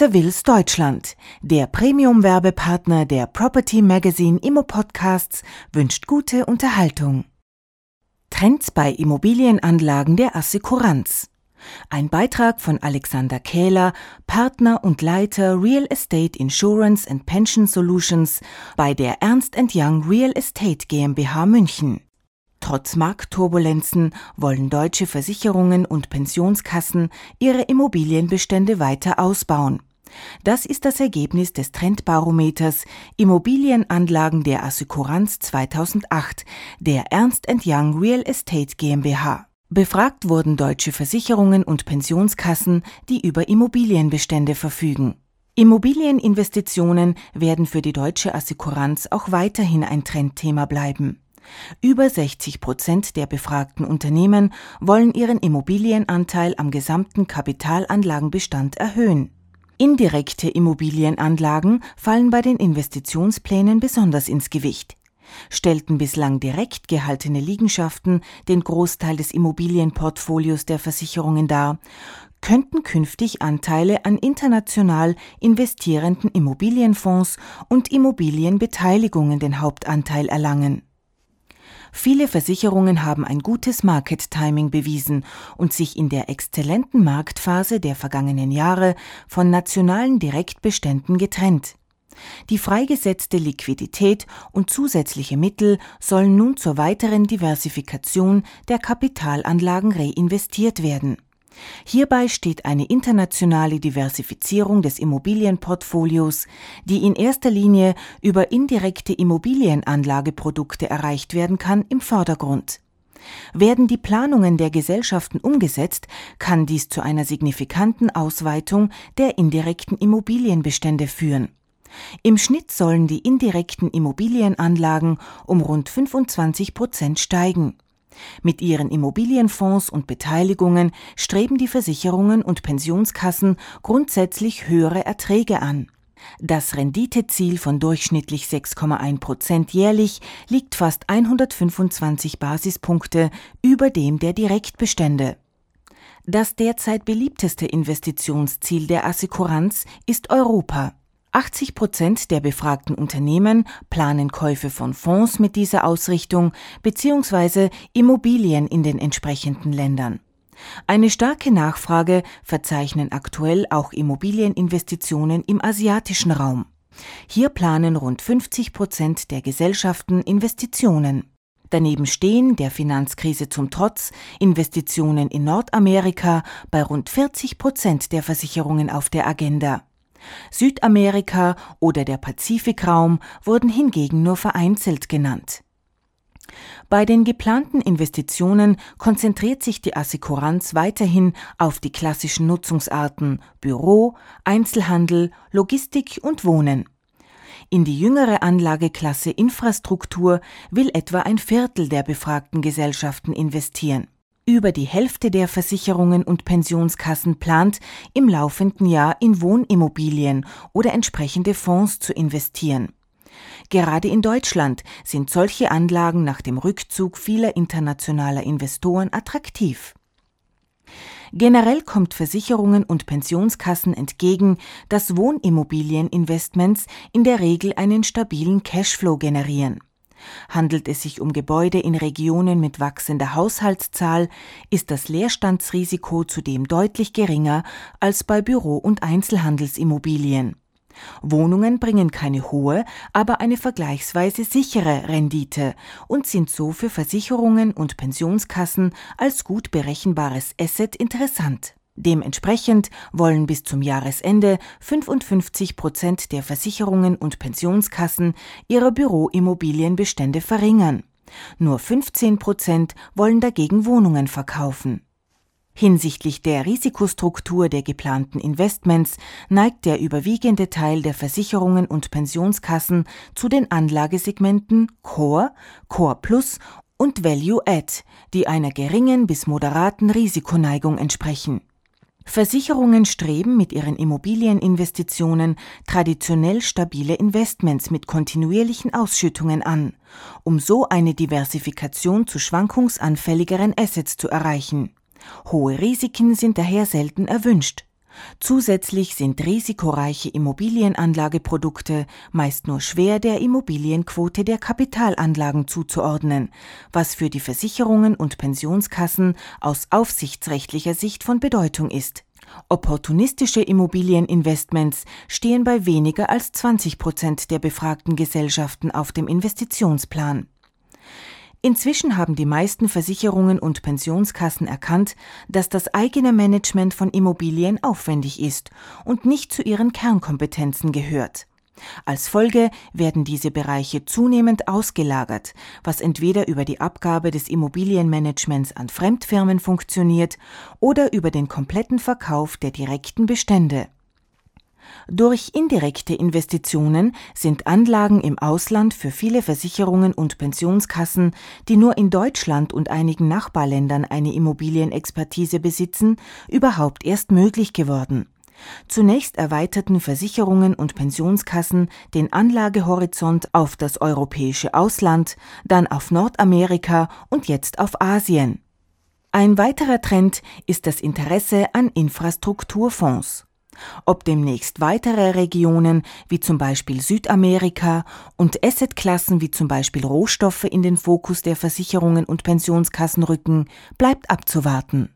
Sevilles Deutschland, der Premium-Werbepartner der Property Magazine Immo Podcasts, wünscht gute Unterhaltung. Trends bei Immobilienanlagen der Assekuranz. Ein Beitrag von Alexander Kähler, Partner und Leiter Real Estate Insurance and Pension Solutions bei der Ernst Young Real Estate GmbH München. Trotz Marktturbulenzen wollen deutsche Versicherungen und Pensionskassen ihre Immobilienbestände weiter ausbauen. Das ist das Ergebnis des Trendbarometers Immobilienanlagen der Assekuranz 2008 der Ernst Young Real Estate GmbH. Befragt wurden deutsche Versicherungen und Pensionskassen, die über Immobilienbestände verfügen. Immobilieninvestitionen werden für die deutsche Assekuranz auch weiterhin ein Trendthema bleiben. Über 60 Prozent der befragten Unternehmen wollen ihren Immobilienanteil am gesamten Kapitalanlagenbestand erhöhen. Indirekte Immobilienanlagen fallen bei den Investitionsplänen besonders ins Gewicht. Stellten bislang direkt gehaltene Liegenschaften den Großteil des Immobilienportfolios der Versicherungen dar, könnten künftig Anteile an international investierenden Immobilienfonds und Immobilienbeteiligungen den Hauptanteil erlangen. Viele Versicherungen haben ein gutes Market Timing bewiesen und sich in der exzellenten Marktphase der vergangenen Jahre von nationalen Direktbeständen getrennt. Die freigesetzte Liquidität und zusätzliche Mittel sollen nun zur weiteren Diversifikation der Kapitalanlagen reinvestiert werden. Hierbei steht eine internationale Diversifizierung des Immobilienportfolios, die in erster Linie über indirekte Immobilienanlageprodukte erreicht werden kann, im Vordergrund. Werden die Planungen der Gesellschaften umgesetzt, kann dies zu einer signifikanten Ausweitung der indirekten Immobilienbestände führen. Im Schnitt sollen die indirekten Immobilienanlagen um rund 25 Prozent steigen. Mit ihren Immobilienfonds und Beteiligungen streben die Versicherungen und Pensionskassen grundsätzlich höhere Erträge an. Das Renditeziel von durchschnittlich 6,1 Prozent jährlich liegt fast 125 Basispunkte über dem der Direktbestände. Das derzeit beliebteste Investitionsziel der Assekuranz ist Europa. 80 Prozent der befragten Unternehmen planen Käufe von Fonds mit dieser Ausrichtung bzw. Immobilien in den entsprechenden Ländern. Eine starke Nachfrage verzeichnen aktuell auch Immobilieninvestitionen im asiatischen Raum. Hier planen rund 50 Prozent der Gesellschaften Investitionen. Daneben stehen, der Finanzkrise zum Trotz, Investitionen in Nordamerika bei rund 40 Prozent der Versicherungen auf der Agenda. Südamerika oder der Pazifikraum wurden hingegen nur vereinzelt genannt. Bei den geplanten Investitionen konzentriert sich die Assekuranz weiterhin auf die klassischen Nutzungsarten Büro, Einzelhandel, Logistik und Wohnen. In die jüngere Anlageklasse Infrastruktur will etwa ein Viertel der befragten Gesellschaften investieren. Über die Hälfte der Versicherungen und Pensionskassen plant, im laufenden Jahr in Wohnimmobilien oder entsprechende Fonds zu investieren. Gerade in Deutschland sind solche Anlagen nach dem Rückzug vieler internationaler Investoren attraktiv. Generell kommt Versicherungen und Pensionskassen entgegen, dass Wohnimmobilieninvestments in der Regel einen stabilen Cashflow generieren. Handelt es sich um Gebäude in Regionen mit wachsender Haushaltszahl, ist das Leerstandsrisiko zudem deutlich geringer als bei Büro- und Einzelhandelsimmobilien. Wohnungen bringen keine hohe, aber eine vergleichsweise sichere Rendite und sind so für Versicherungen und Pensionskassen als gut berechenbares Asset interessant. Dementsprechend wollen bis zum Jahresende 55 Prozent der Versicherungen und Pensionskassen ihre Büroimmobilienbestände verringern. Nur 15 Prozent wollen dagegen Wohnungen verkaufen. Hinsichtlich der Risikostruktur der geplanten Investments neigt der überwiegende Teil der Versicherungen und Pensionskassen zu den Anlagesegmenten Core, Core Plus und Value Add, die einer geringen bis moderaten Risikoneigung entsprechen. Versicherungen streben mit ihren Immobilieninvestitionen traditionell stabile Investments mit kontinuierlichen Ausschüttungen an, um so eine Diversifikation zu schwankungsanfälligeren Assets zu erreichen. Hohe Risiken sind daher selten erwünscht. Zusätzlich sind risikoreiche Immobilienanlageprodukte meist nur schwer der Immobilienquote der Kapitalanlagen zuzuordnen, was für die Versicherungen und Pensionskassen aus aufsichtsrechtlicher Sicht von Bedeutung ist. Opportunistische Immobilieninvestments stehen bei weniger als 20 Prozent der befragten Gesellschaften auf dem Investitionsplan. Inzwischen haben die meisten Versicherungen und Pensionskassen erkannt, dass das eigene Management von Immobilien aufwendig ist und nicht zu ihren Kernkompetenzen gehört. Als Folge werden diese Bereiche zunehmend ausgelagert, was entweder über die Abgabe des Immobilienmanagements an Fremdfirmen funktioniert oder über den kompletten Verkauf der direkten Bestände. Durch indirekte Investitionen sind Anlagen im Ausland für viele Versicherungen und Pensionskassen, die nur in Deutschland und einigen Nachbarländern eine Immobilienexpertise besitzen, überhaupt erst möglich geworden. Zunächst erweiterten Versicherungen und Pensionskassen den Anlagehorizont auf das europäische Ausland, dann auf Nordamerika und jetzt auf Asien. Ein weiterer Trend ist das Interesse an Infrastrukturfonds. Ob demnächst weitere Regionen wie zum Beispiel Südamerika und Assetklassen wie zum Beispiel Rohstoffe in den Fokus der Versicherungen und Pensionskassen rücken, bleibt abzuwarten.